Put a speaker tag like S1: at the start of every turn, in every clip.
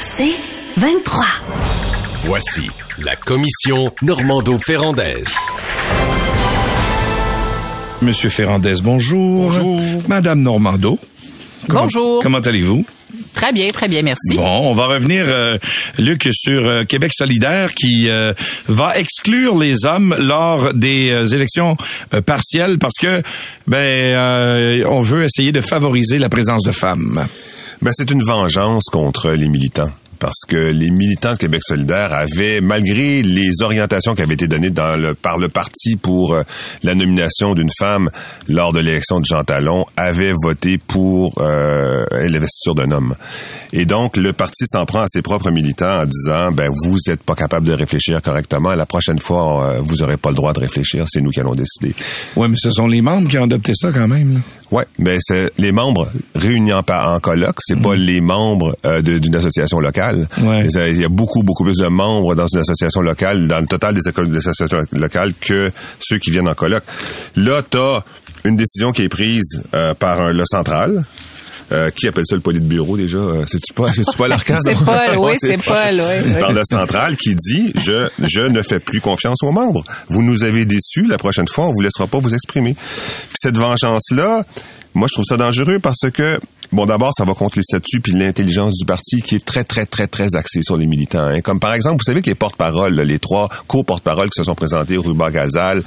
S1: C'est 23.
S2: Voici la commission Normando-Ferrandaise.
S3: Monsieur Ferrandez, bonjour.
S4: Bonjour.
S3: Madame Normando. Comment-
S4: Bonjour.
S3: Comment allez-vous?
S4: Très bien, très bien, merci.
S3: Bon, on va revenir, euh, Luc, sur euh, Québec solidaire qui euh, va exclure les hommes lors des euh, élections euh, partielles parce que, ben, euh, on veut essayer de favoriser la présence de femmes.
S5: Ben, c'est une vengeance contre les militants. Parce que les militants de Québec solidaire avaient, malgré les orientations qui avaient été données dans le, par le parti pour euh, la nomination d'une femme lors de l'élection de Jean Talon, avaient voté pour euh, l'investiture d'un homme. Et donc, le parti s'en prend à ses propres militants en disant, ben, vous n'êtes pas capable de réfléchir correctement. La prochaine fois, euh, vous n'aurez pas le droit de réfléchir. C'est nous qui allons décider.
S3: Ouais, mais ce sont les membres qui ont adopté ça quand même. là.
S5: Ouais, mais c'est les membres réunis en, en colloque, c'est pas les membres euh, d'une association locale.
S3: Ouais.
S5: Il y a beaucoup beaucoup plus de membres dans une association locale, dans le total des écoles des associations locales que ceux qui viennent en colloque. Là, t'as une décision qui est prise euh, par un- le central. Euh, qui appelle ça le politburo déjà? Euh, C'est-tu pas, c'est-tu pas l'arcade?
S4: C'est Paul, oui, c'est Paul, oui.
S5: Par le central qui dit je je ne fais plus confiance aux membres. Vous nous avez déçus. La prochaine fois, on vous laissera pas vous exprimer. Puis cette vengeance là, moi je trouve ça dangereux parce que Bon, d'abord, ça va contre les statuts puis l'intelligence du parti qui est très, très, très, très axée sur les militants. hein. Comme par exemple, vous savez que les porte-paroles, les trois co-porte-paroles qui se sont présentés, Ruba Gazal,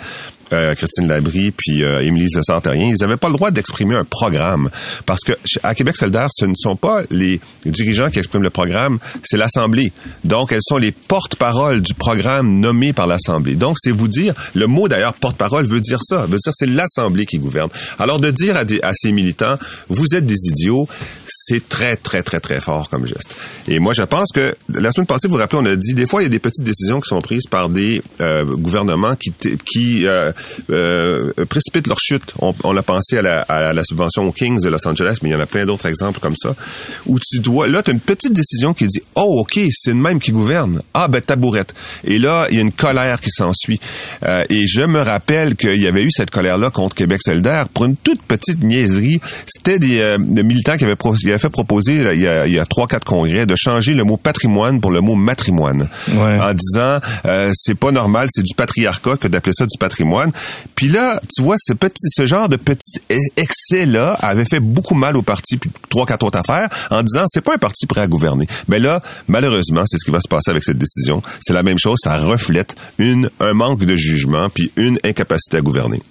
S5: euh, Christine Labrie puis euh, Émilie Santarien, ils n'avaient pas le droit d'exprimer un programme parce que à Québec solidaire, ce ne sont pas les dirigeants qui expriment le programme, c'est l'Assemblée. Donc, elles sont les porte-paroles du programme nommé par l'Assemblée. Donc, c'est vous dire, le mot d'ailleurs porte-parole veut dire ça, veut dire c'est l'Assemblée qui gouverne. Alors, de dire à, des, à ces militants, vous êtes des idiots, c'est très, très, très, très fort comme geste. Et moi, je pense que la semaine passée, vous vous rappelez, on a dit, des fois, il y a des petites décisions qui sont prises par des euh, gouvernements qui, qui euh, précipitent leur chute. On, on a pensé à la, à la subvention aux Kings de Los Angeles, mais il y en a plein d'autres exemples comme ça, où tu dois, là, tu as une petite décision qui dit, oh, OK, c'est le même qui gouverne. Ah, ben, tabourette. Et là, il y a une colère qui s'ensuit. Euh, et je me rappelle qu'il y avait eu cette colère-là contre Québec solidaire pour une toute petite niaiserie. C'était des, euh, des militants qui avaient, qui avaient fait proposer, là, il y a, il y a trois, quatre congrès, de changer le mot patrimoine pour le mot matrimoine.
S3: Ouais.
S5: En disant, euh, c'est pas normal, c'est du patriarcat que d'appeler ça du patrimoine. Puis là, tu vois, ce genre de petit excès-là avait fait beaucoup mal au parti, puis trois, quatre autres affaires, en disant, c'est pas un parti prêt à gouverner. Mais là, malheureusement, c'est ce qui va se passer avec cette décision. C'est la même chose, ça reflète une, un manque de jugement, puis une incapacité à gouverner.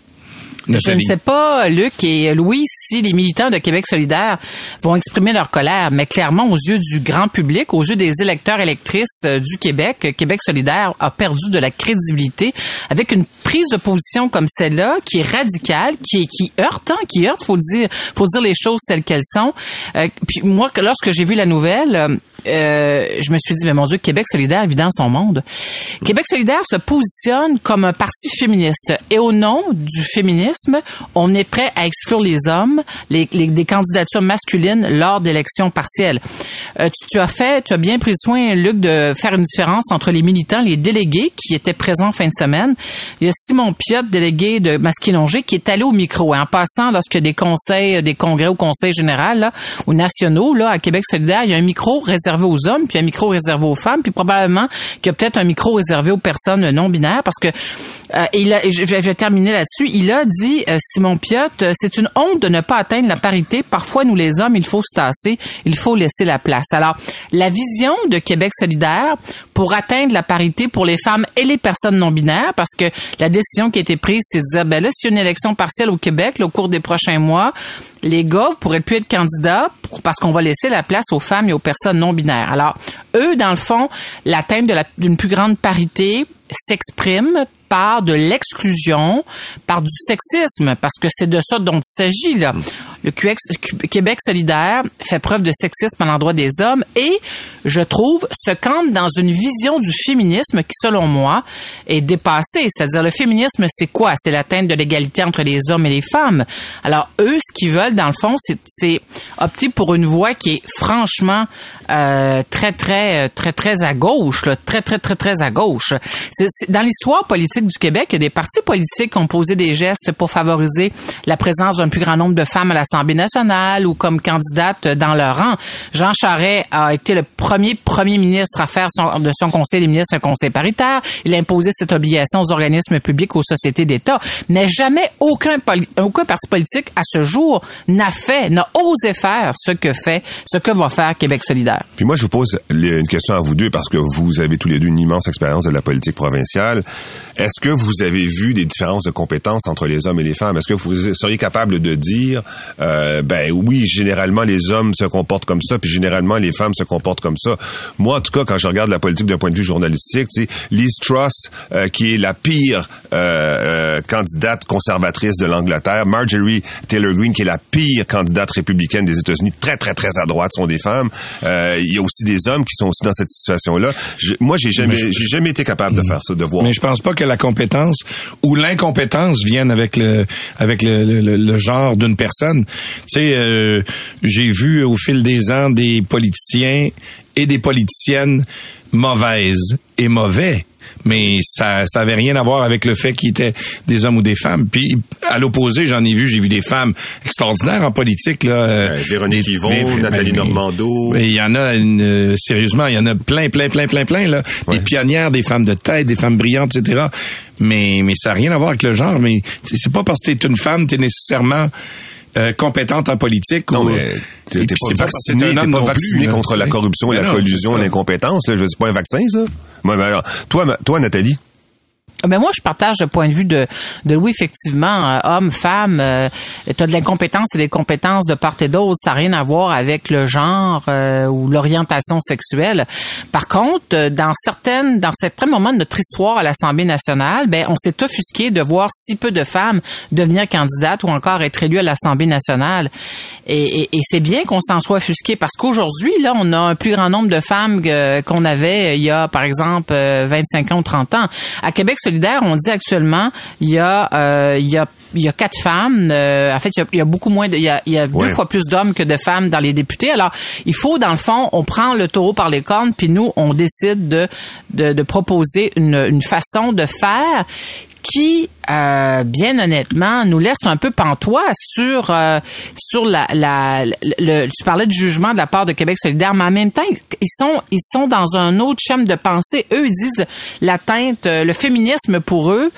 S4: Je ne sais pas, Luc et Louis, si les militants de Québec solidaire vont exprimer leur colère, mais clairement, aux yeux du grand public, aux yeux des électeurs électrices euh, du Québec, Québec solidaire a perdu de la crédibilité avec une prise de position comme celle-là, qui est radicale, qui est qui heurte, hein, qui heurte, faut dire, faut dire les choses telles qu'elles sont. Euh, puis moi, lorsque j'ai vu la nouvelle, euh, je me suis dit, mais mon Dieu, Québec solidaire vit dans son monde. Québec solidaire se positionne comme un parti féministe. Et au nom du féminisme, on est prêt à exclure les hommes les, les- des candidatures masculines lors d'élections partielles. Euh, tu, tu as fait, tu as bien pris soin, Luc, de faire une différence entre les militants, les délégués qui étaient présents fin de semaine. Il y a Simon Piot, délégué de Masquinongé, qui est allé au micro. En passant, lorsque des conseils, des congrès au conseil général, là, ou nationaux, là, à Québec solidaire, il y a un micro réservé aux hommes, puis un micro réservé aux femmes, puis probablement qu'il y a peut-être un micro réservé aux personnes non binaires, parce que euh, il a, je, vais terminer là-dessus. Il a dit, euh, Simon Piot, euh, c'est une honte de ne pas atteindre la parité. Parfois, nous les hommes, il faut se tasser, il faut laisser la place. Alors, la vision de Québec solidaire pour atteindre la parité pour les femmes et les personnes non binaires, parce que la décision qui a été prise, c'est de dire, ben là, s'il y a une élection partielle au Québec, là, au cours des prochains mois, les gars vous pourrez plus être candidats parce qu'on va laisser la place aux femmes et aux personnes non binaires. Alors, eux, dans le fond, l'atteinte d'une plus grande parité s'exprime par de l'exclusion, par du sexisme, parce que c'est de ça dont il s'agit là. le Québec solidaire fait preuve de sexisme à l'endroit des hommes et, je trouve, se campe dans une vision du féminisme qui, selon moi, est dépassée. C'est-à-dire, le féminisme, c'est quoi? C'est l'atteinte de l'égalité entre les hommes et les femmes. Alors, eux, ce qu'ils veulent, dans le fond, c'est opter pour une voie qui est franchement euh, très, très, très, très à gauche, là, très, très, très, très à gauche. Dans l'histoire politique du Québec, il y a des partis politiques qui ont posé des gestes pour favoriser la présence d'un plus grand nombre de femmes à l'Assemblée nationale ou comme candidates dans leur rang. Jean Charest a été le premier premier ministre à faire de son conseil des ministres un conseil paritaire. Il a imposé cette obligation aux organismes publics, aux sociétés d'État. Mais jamais aucun parti politique à ce jour n'a fait, n'a osé faire ce que fait, ce que va faire Québec solidaire.
S5: Puis moi, je vous pose une question à vous deux parce que vous avez tous les deux une immense expérience de la politique provinciale. Est-ce que vous avez vu des différences de compétences entre les hommes et les femmes? Est-ce que vous seriez capable de dire, euh, ben oui, généralement les hommes se comportent comme ça, puis généralement les femmes se comportent comme ça? Moi, en tout cas, quand je regarde la politique d'un point de vue journalistique, tu sais, Liz Truss, euh, qui est la pire euh, candidate conservatrice de l'Angleterre, Marjorie Taylor Greene, qui est la pire candidate républicaine des États-Unis, très très très à droite, sont des femmes. Il y a aussi des hommes qui sont aussi dans cette situation-là. Moi, j'ai jamais, j'ai jamais été capable de faire ça, de voir.
S3: Mais je pense pas que la compétence ou l'incompétence viennent avec le avec le, le, genre d'une personne. Tu sais, euh, j'ai vu au fil des ans des politiciens et des politiciennes mauvaises et mauvais mais ça ça avait rien à voir avec le fait qu'ils étaient des hommes ou des femmes. Puis à l'opposé, j'en ai vu, j'ai vu des femmes extraordinaires en politique là.
S5: Euh, Véronique Yvon, Nathalie Normando.
S3: Il y en a une, sérieusement, il y en a plein, plein, plein, plein, plein là. Des pionnières, des femmes de tête, des femmes brillantes, etc. Mais mais ça n'a rien à voir avec le genre. Mais c'est pas parce que t'es une femme, t'es nécessairement euh, compétente en politique.
S5: Non, mais t'es pas vacciné, pas vacciné contre la corruption et la collusion et l'incompétence. Je c'est pas un vaccin, ça. Moi, alors, toi, toi, Nathalie?
S4: Ben moi, je partage le point de vue de, de Louis, effectivement, euh, homme, femme, euh, tu as de l'incompétence et des compétences de part et d'autre, ça n'a rien à voir avec le genre euh, ou l'orientation sexuelle. Par contre, euh, dans certaines, dans certains moments de notre histoire à l'Assemblée nationale, ben on s'est offusqué de voir si peu de femmes devenir candidates ou encore être élues à l'Assemblée nationale. Et, et, et c'est bien qu'on s'en soit offusqué parce qu'aujourd'hui, là, on a un plus grand nombre de femmes qu'on avait il y a, par exemple, 25 ans ou 30 ans. À Québec, on dit actuellement, il y a, euh, il y a il y a quatre femmes. Euh, en fait, il y, a, beaucoup moins. De, il y a, il y a deux fois plus d'hommes que de femmes dans les députés. Alors, il faut, dans le fond, on prend le taureau par les cornes, puis nous, on décide de, de, de proposer une, une façon de faire qui, euh, bien honnêtement, nous laisse un peu pantois sur euh, sur la, la le, tu parlais du jugement de la part de Québec solidaire, mais en même temps, ils sont ils sont dans un autre chemin de pensée. Eux, ils disent l'atteinte, euh, le féminisme pour eux,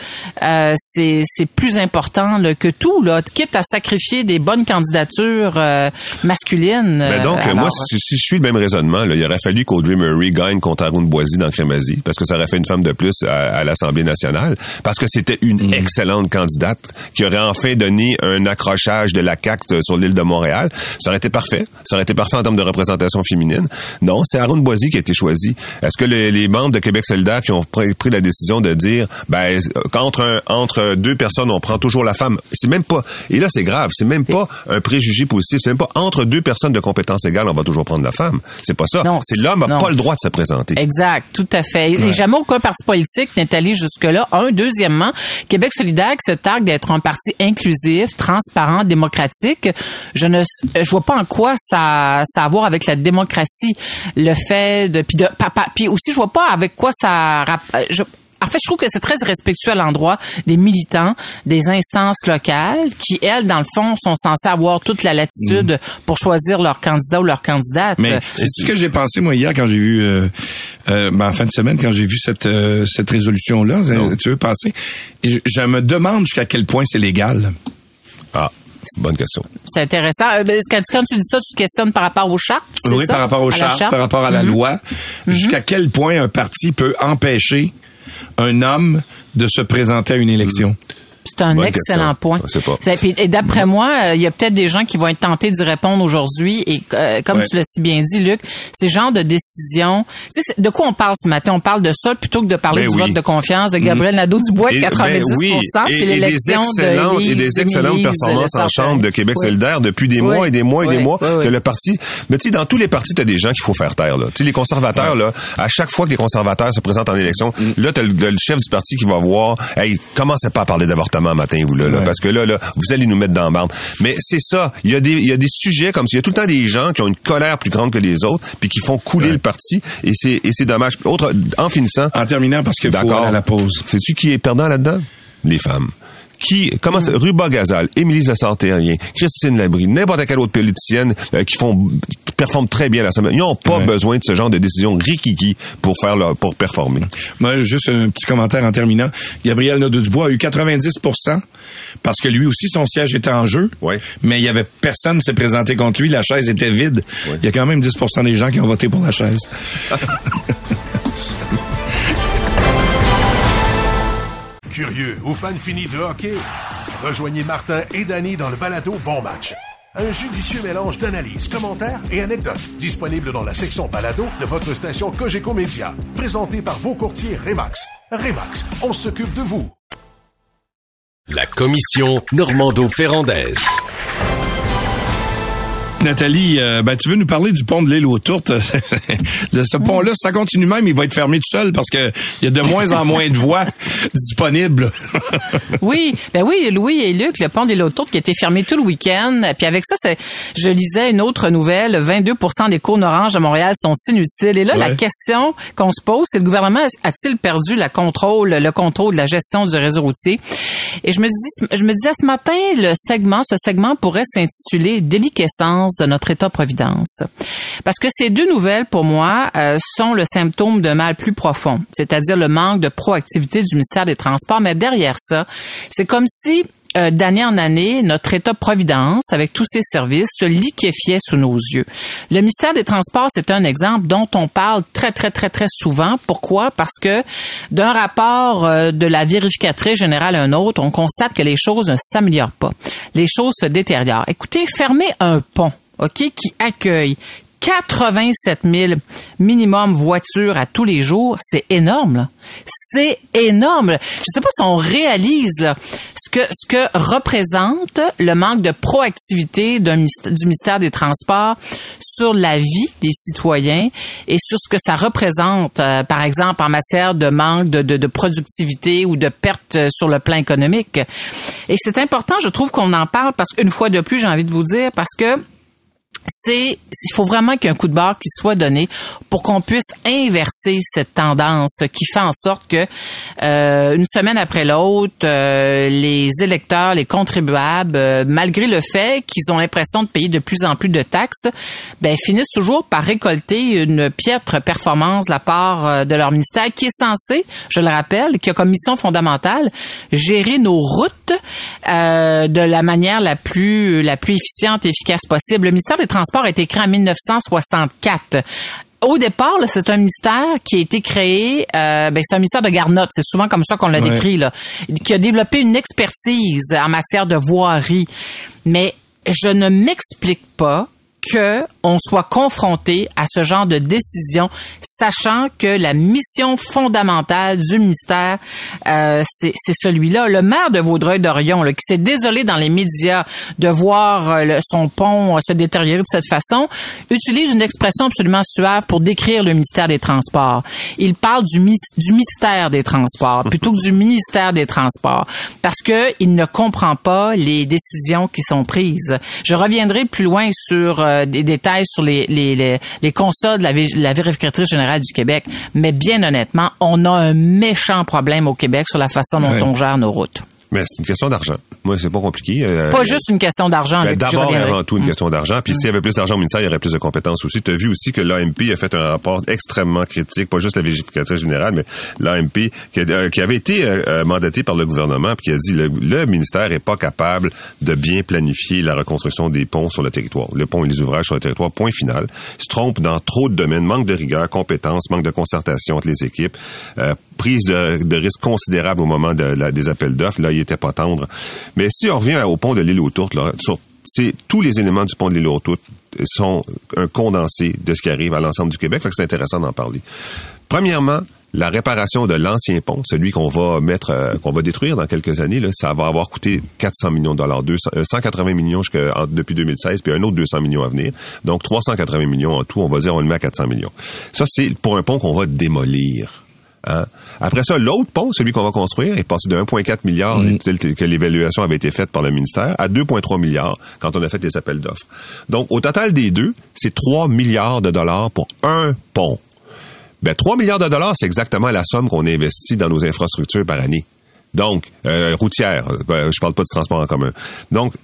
S4: euh, c'est c'est plus important là, que tout là, quitte à sacrifier des bonnes candidatures euh, masculines.
S5: Ben donc, moi, si, si, je suis le même raisonnement, là, il aurait fallu qu'Audrey Murray gagne contre Arun Boisy dans Crémazie, parce que ça aurait fait une femme de plus à, à l'Assemblée nationale, parce que c'était une mm. excellente candidate qui aurait enfin donné un accrochage de la CAQ sur l'île de Montréal. Ça aurait été parfait. Ça aurait été parfait en termes de représentation féminine. Non, c'est Aaron Boisy qui a été choisi. Est-ce que les, membres de Québec solidaire qui ont pris, la décision de dire, ben, qu'entre entre deux personnes, on prend toujours la femme, c'est même pas, et là, c'est grave, c'est même pas un préjugé positif, c'est même pas entre deux personnes de compétences égales, on va toujours prendre la femme. C'est pas ça. C'est l'homme n'a pas le droit de se présenter.
S4: Exact, tout à fait. Et jamais aucun parti politique n'est allé jusque-là. Un, deuxièmement, Québec solidaire se targue d'être un parti inclusif, transparent, démocratique. Je ne vois pas en quoi ça a à voir avec la démocratie, le fait de puis de puis aussi je vois pas avec quoi ça je, en fait, je trouve que c'est très respectueux à l'endroit des militants, des instances locales qui, elles, dans le fond, sont censées avoir toute la latitude mm. pour choisir leur candidat ou leur candidate.
S3: Mais c'est ce que j'ai pensé, moi, hier, quand j'ai vu, euh, euh, ben, en fin de semaine, quand j'ai vu cette, euh, cette résolution-là, tu veux passer? Et je, me demande jusqu'à quel point c'est légal.
S5: Ah. Bonne question.
S4: C'est intéressant. Quand, tu dis ça, tu te questionnes par rapport aux chartes,
S3: Oui, par rapport aux chartes, par rapport à la mm-hmm. loi. Mm-hmm. Jusqu'à quel point un parti peut empêcher un homme de se présenter à une élection.
S4: C'est un
S5: Bonne
S4: excellent
S5: question.
S4: point. Et d'après moi, euh, il y a peut-être des gens qui vont être tentés d'y répondre aujourd'hui. Et euh, comme
S3: Ouais.
S4: tu l'as si bien dit, Luc, ces genres de décisions, tu sais, de quoi on parle ce matin? On parle de ça plutôt que de parler
S5: Ben
S4: du
S5: oui.
S4: vote de confiance de Gabriel Nadeau-Dubois de
S5: Et-
S4: 90
S5: ben oui, et, et des excellentes,
S4: de
S5: et des excellentes performances en chambre de Québec
S4: Oui.
S5: solidaire depuis des mois et des mois et des mois que le parti. Mais tu sais, dans tous les partis, t'as des gens qu'il faut faire taire là. Tu sais, les conservateurs là, à chaque fois que les conservateurs se présentent en élection,
S3: Mm.
S5: là t'as le, le chef du parti qui va voir, hey, commencez pas à parler d'avortement matin vous là, là,
S3: Ouais.
S5: parce que là là, vous allez nous mettre dans la bande. Mais c'est ça, il y a des il y a des sujets comme ça, il y a tout le temps des gens qui ont une colère plus grande que les autres, puis qui font couler le parti, et c'est et c'est dommage. Autre, en finissant.
S3: En terminant, parce faut
S5: D'accord.
S3: à la pause.
S5: Sais-tu qui est perdant là-dedans? Les femmes. Qui, comment ça, Ruba Gazal, Émilie Lessard-Terrien, Christine Labrie, n'importe quelle autre politicienne euh, qui font, performent très bien la semaine. Ils n'ont pas
S3: Ouais.
S5: besoin de ce genre de décision rikiki pour faire leur, pour performer.
S3: Moi, juste un petit commentaire en terminant. Gabriel Nadeau-Dubois a eu 90 parce que lui aussi, son siège était en jeu.
S5: Ouais.
S3: Mais il y avait personne qui s'est présenté contre lui. La chaise était vide.
S5: Ouais.
S3: Il y a quand même 10% des gens qui ont voté pour la chaise.
S6: Curieux ou fan fini de hockey? Rejoignez Martin et Danny dans le balado Bon Match. Un judicieux mélange d'analyses, commentaires et anecdotes disponible dans la section balado de votre station Cogeco Média. Présenté par vos courtiers Remax. Remax, on s'occupe de vous.
S2: La commission Normando-Ferrandaise.
S3: Nathalie, euh, ben, tu veux nous parler du pont de l'île aux Tourtes? Ce pont-là, ça continue même, il va être fermé tout seul parce que il y a de moins en moins de voies disponibles.
S4: Oui, ben oui, Louis et Luc, le pont des Lotours qui a été fermé tout le week-end. Puis avec ça, je lisais une autre nouvelle, 22% des cônes oranges à Montréal sont inutiles. Et là, la question qu'on se pose, c'est le gouvernement a-t-il perdu la contrôle, le contrôle de la gestion du réseau routier? Et je me dis, je me disais ce matin, le segment, ce segment pourrait s'intituler Déliquescence de notre État-providence. Parce que ces deux nouvelles, pour moi, euh, sont le symptôme d'un mal plus profond, c'est-à-dire le manque de proactivité du ministère des Transports. Mais derrière ça, c'est comme si euh, d'année en année, notre État-providence, avec tous ses services, se liquéfiait sous nos yeux. Le ministère des Transports, c'est un exemple dont on parle très, très, très, très souvent. Pourquoi? Parce que d'un rapport euh, de la vérificatrice générale à un autre, on constate que les choses ne s'améliorent pas. Les choses se détériorent. Écoutez, fermer un pont, OK, qui accueille 87 000 minimum voitures à tous les jours, c'est énorme. C'est énorme. Je sais pas si on réalise là, ce que ce que représente le manque de proactivité du ministère des Transports sur la vie des citoyens et sur ce que ça représente, euh, par exemple en matière de manque de, de, de productivité ou de perte euh, sur le plan économique. Et c'est important, je trouve qu'on en parle parce qu'une fois de plus, j'ai envie de vous dire parce que c'est il faut vraiment qu'il coup de barre qui soit donné pour qu'on puisse inverser cette tendance qui fait en sorte que euh, une semaine après l'autre euh, les électeurs les contribuables euh, malgré le fait qu'ils ont l'impression de payer de plus en plus de taxes ben finissent toujours par récolter une piètre performance de la part euh, de leur ministère qui est censé je le rappelle qui a comme mission fondamentale gérer nos routes euh, de la manière la plus la plus efficiente et efficace possible. Le ministère des Transports a été créé en 1964 au départ, c'est un ministère qui a été créé, euh, ben, c'est un ministère de garnotte, c'est souvent comme ça qu'on l'a
S3: Ouais.
S4: décrit, là, qui a développé une expertise en matière de voirie. Mais je ne m'explique pas que on soit confronté à ce genre de décision, sachant que la mission fondamentale du ministère, euh, c'est celui-là. Le maire de Vaudreuil-Dorion, qui s'est désolé dans les médias de voir euh, son pont euh, se détériorer de cette façon, utilise une expression absolument suave pour décrire le ministère des Transports. Il parle du, mis- du mystère des Transports plutôt que du ministère des Transports, parce que il ne comprend pas les décisions qui sont prises. Je reviendrai plus loin sur euh, des détails sur les, les, les, les constats de la, la vérificatrice générale du Québec, mais bien honnêtement, on a un méchant problème au Québec sur la façon dont
S3: Ouais.
S4: on gère nos routes.
S5: Mais c'est une question d'argent. Moi, c'est pas compliqué. Euh,
S4: Pas juste une question d'argent.
S5: Ben, D'abord et avant tout une question d'argent. Puis s'il y avait plus d'argent au ministère, il y aurait plus de compétences aussi. Tu as vu aussi que l'AMP a fait un rapport extrêmement critique, pas juste la vérificatrice générale, mais l'AMP qui, euh, qui avait été euh, euh, mandaté par le gouvernement puis qui a dit le, le ministère est pas capable de bien planifier la reconstruction des ponts sur le territoire. Le pont et les ouvrages sur le territoire, point final. Se trompe dans trop de domaines, manque de rigueur, compétences, manque de concertation entre les équipes. Euh, prise de, de risque considérable au moment de la- des appels d'offres. Là, il était pas tendre. Mais si on revient au pont de l'île aux Tourtes, là, sur- tous les éléments du pont de l'île aux Tourtes sont un condensé de ce qui arrive à l'ensemble du Québec. Fait que c'est intéressant d'en parler. Premièrement, la réparation de l'ancien pont, celui qu'on va mettre, euh, qu'on va détruire dans quelques années, là, ça va avoir coûté 400 millions de dollars, 200, euh, 180 millions jusqu'à- en- depuis 2016, puis un autre 200 millions à venir. Donc 380 millions en tout, on va dire on le met à 400 millions. Ça c'est pour un pont qu'on va démolir. Hein? Après ça, l'autre pont, celui qu'on va construire, est passé de 1,4 milliard, tel que l'évaluation avait été faite par le ministère, à 2,3 milliards quand on a fait les appels d'offres. Donc, au total des deux, c'est 3 milliards de dollars pour un pont. Ben, 3 milliards de dollars, c'est exactement la somme qu'on investit dans nos infrastructures par année. Donc, euh, routière, euh, je parle pas de transport en commun. Donc,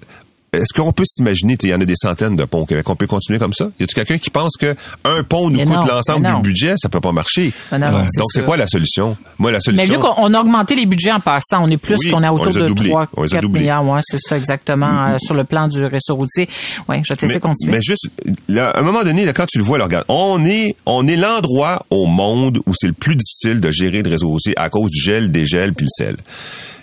S5: est-ce qu'on peut s'imaginer, tu sais, il y en a des centaines de ponts au Québec, on peut continuer comme ça? Y a-t-il quelqu'un qui pense que un pont nous
S4: Mais
S5: coûte l'ensemble
S4: mais
S5: du budget? Ça peut pas marcher.
S4: Non, c'est
S5: Donc, c'est quoi la solution? Moi, la
S4: Mais
S5: solution...
S4: vu qu'on on a augmenté les budgets en passant, on est plus
S5: Oui,
S4: qu'on autour
S5: a
S4: de. 3,
S5: On les a
S4: 4
S5: doublés.
S4: milliards. Ouais, c'est ça exactement, euh, sur le plan du réseau routier. Oui, je vais te laisser
S5: mais,
S4: continuer.
S5: mais juste, là, à un moment donné, là, quand tu le vois, là, regarde, on est, on est l'endroit au monde où c'est le plus difficile de gérer le réseau routier à cause du gel, des gels puis le sel.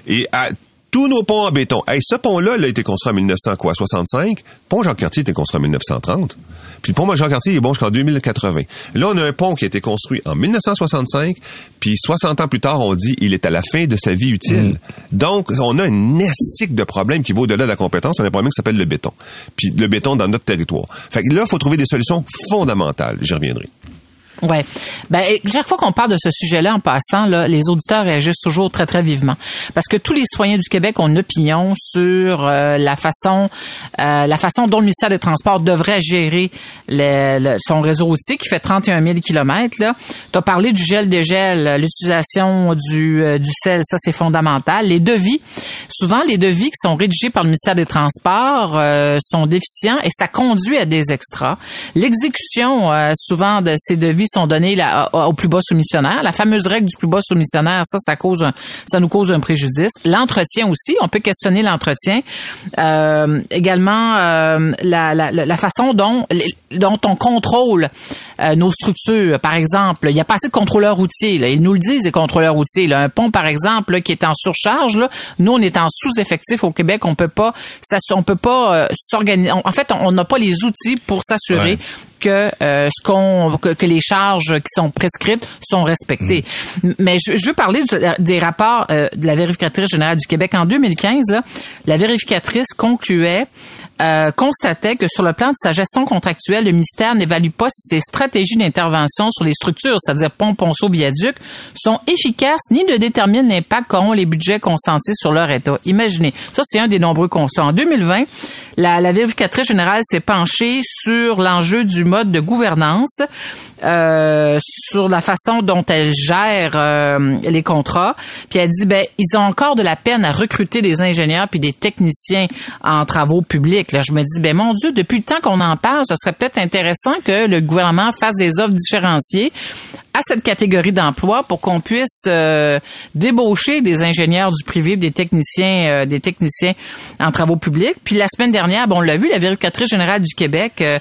S5: Et à tous nos ponts en béton. Hey, ce pont-là, là, a été construit en 1965. Pont Jean-Cartier a été construit en 1930. Puis le pont Jean-Cartier il est bon jusqu'en 2080. Là, on a un pont qui a été construit en 1965, puis 60 ans plus tard, on dit il est à la fin de sa vie utile. Donc, on a un estique de problème qui va au-delà de la compétence. On a un problème qui s'appelle le béton. Puis le béton dans notre territoire. Fait que là, il faut trouver des solutions fondamentales. J'y reviendrai.
S4: Ouais. Ben chaque fois qu'on parle de ce sujet-là en passant, là, les auditeurs réagissent toujours très très vivement parce que tous les citoyens du Québec ont une opinion sur euh, la façon euh, la façon dont le ministère des Transports devrait gérer le- le- son réseau routier qui fait 31 000 kilomètres. Là, as parlé du gel dégel, l'utilisation du euh, du sel, ça c'est fondamental. Les devis, souvent les devis qui sont rédigés par le ministère des Transports euh, sont déficients et ça conduit à des extras. L'exécution euh, souvent de ces devis sont donnés au plus bas soumissionnaire. La fameuse règle du plus bas soumissionnaire, ça, ça cause ça nous cause un préjudice. L'entretien aussi, on peut questionner l'entretien. Euh, également, euh, la, la façon dont, dont on contrôle euh, nos structures. Par exemple, il n'y a pas assez de contrôleurs routiers. Là. Ils nous le disent, les contrôleurs routiers. Là. Un pont, par exemple, là, qui est en surcharge, là, nous, on est en sous-effectif au Québec. On peut pas, ça, on peut pas euh, s'organiser. En fait, on n'a pas les outils pour s'assurer
S3: Ouais.
S4: que euh, ce qu'on que, que les charges qui sont prescrites sont respectées. Mais je, je veux parler du- des rapports euh, de la vérificatrice générale du Québec en 2015 là, la vérificatrice concluait euh, constatait que sur le plan de sa gestion contractuelle, le ministère n'évalue pas si ses stratégies d'intervention sur les structures, c'est-à-dire ponts, ponceaux, viaducs, sont efficaces ni ne déterminent l'impact qu'auront les budgets consentis sur leur état. Imaginez, ça c'est un des nombreux constats. En 2020, la, la vérificatrice générale s'est penchée sur l'enjeu du mode de gouvernance, euh, sur la façon dont elle gère euh, les contrats. Puis elle dit, ben ils ont encore de la peine à recruter des ingénieurs puis des techniciens en travaux publics. Là, je me dis, ben mon Dieu, depuis le temps qu'on en parle, ce serait peut-être intéressant que le gouvernement fasse des offres différenciées à cette catégorie d'emploi pour qu'on puisse euh, débaucher des ingénieurs du privé, des techniciens, euh, des techniciens en travaux publics. Puis la semaine dernière, bon, on l'a vu, la vérificatrice générale du Québec euh,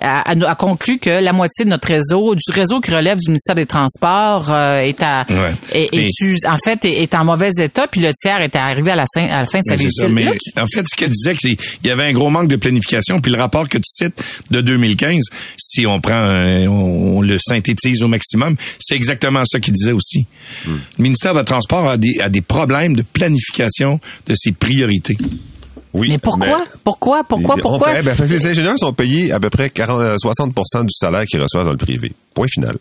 S4: a, a- conclu que la moitié de notre réseau, du réseau qui relève du ministère des Transports, euh, est à,
S3: Ouais.
S4: est, est en fait, est, est en mauvais état. Puis le tiers est arrivé à la, fin- à la fin de sa vie
S3: en fait, ce qu'elle disait, c'est qu'il y avait un gros manque de planification. Puis le rapport que tu cites de 2015, si on prend, on le synthétise au maximum, c'est exactement ça qu'il disait aussi. Le ministère des Transports a des, a des problèmes de planification de ses priorités.
S5: Oui.
S4: mais pourquoi? pourquoi? Pourquoi? Pourquoi?
S5: eh ben, parce que les ingénieurs sont payés à peu près 40, euh, 60 du salaire qu'ils reçoivent dans le privé. Point final.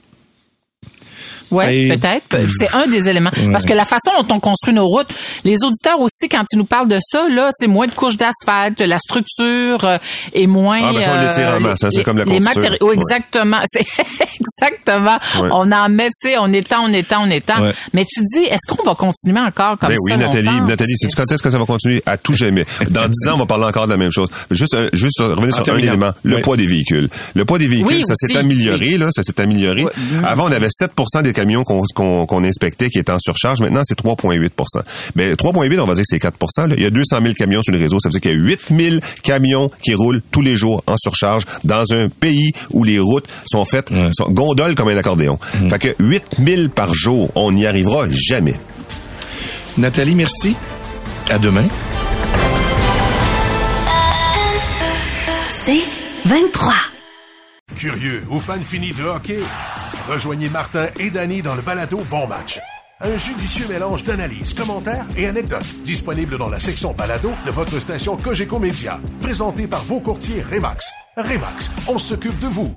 S4: Ouais,
S3: Et-
S4: peut-être. C'est un des éléments. Parce que la façon dont on construit nos routes, les auditeurs aussi, quand ils nous parlent de ça, là, c'est moins de couches d'asphalte, la structure euh, est moins.
S5: Ah, ben ça, on l'étire en masse, c'est
S4: les-
S5: comme la
S4: les matériaux,
S5: Ouais.
S4: exactement. C'est exactement.
S5: Ouais.
S4: On en met, tu sais, on étend, on étend, on étend.
S3: Ouais.
S4: Mais tu dis, est-ce qu'on va continuer encore comme
S5: Ben
S4: ça
S5: oui, Nathalie,
S4: longtemps?
S5: Nathalie, sais-tu quand est-ce que ça va continuer? À tout jamais. Dans dix ans, on va parler encore de la même chose. Juste, un- juste revenir
S3: En
S5: sur un
S3: terminant.
S5: élément. Le
S3: Oui.
S5: poids des véhicules. Le poids des véhicules,
S4: Oui,
S5: ça s'est amélioré, là, ça s'est amélioré. Avant, on avait 7% des camions camions qu'on inspectait qui étaient en surcharge. Maintenant, c'est 3,8 Mais 3,8, on va dire que c'est 4 là. Il y a 200 000 camions sur le réseau. Ça veut dire qu'il y a 8 000 camions qui roulent tous les jours en surcharge dans un pays où les routes sont faites, sont gondoles comme un accordéon. Fait que 8 000 par jour, on n'y arrivera jamais.
S3: Nathalie, merci. À demain.
S1: C'est 23.
S6: Curieux ou fan fini de hockey? Rejoignez Martin et Danny dans le balado Bon Match. Un judicieux mélange d'analyses, commentaires et anecdotes disponible dans la section balado de votre station Cogeco Média. Présenté par vos courtiers Remax. Remax, on s'occupe de vous.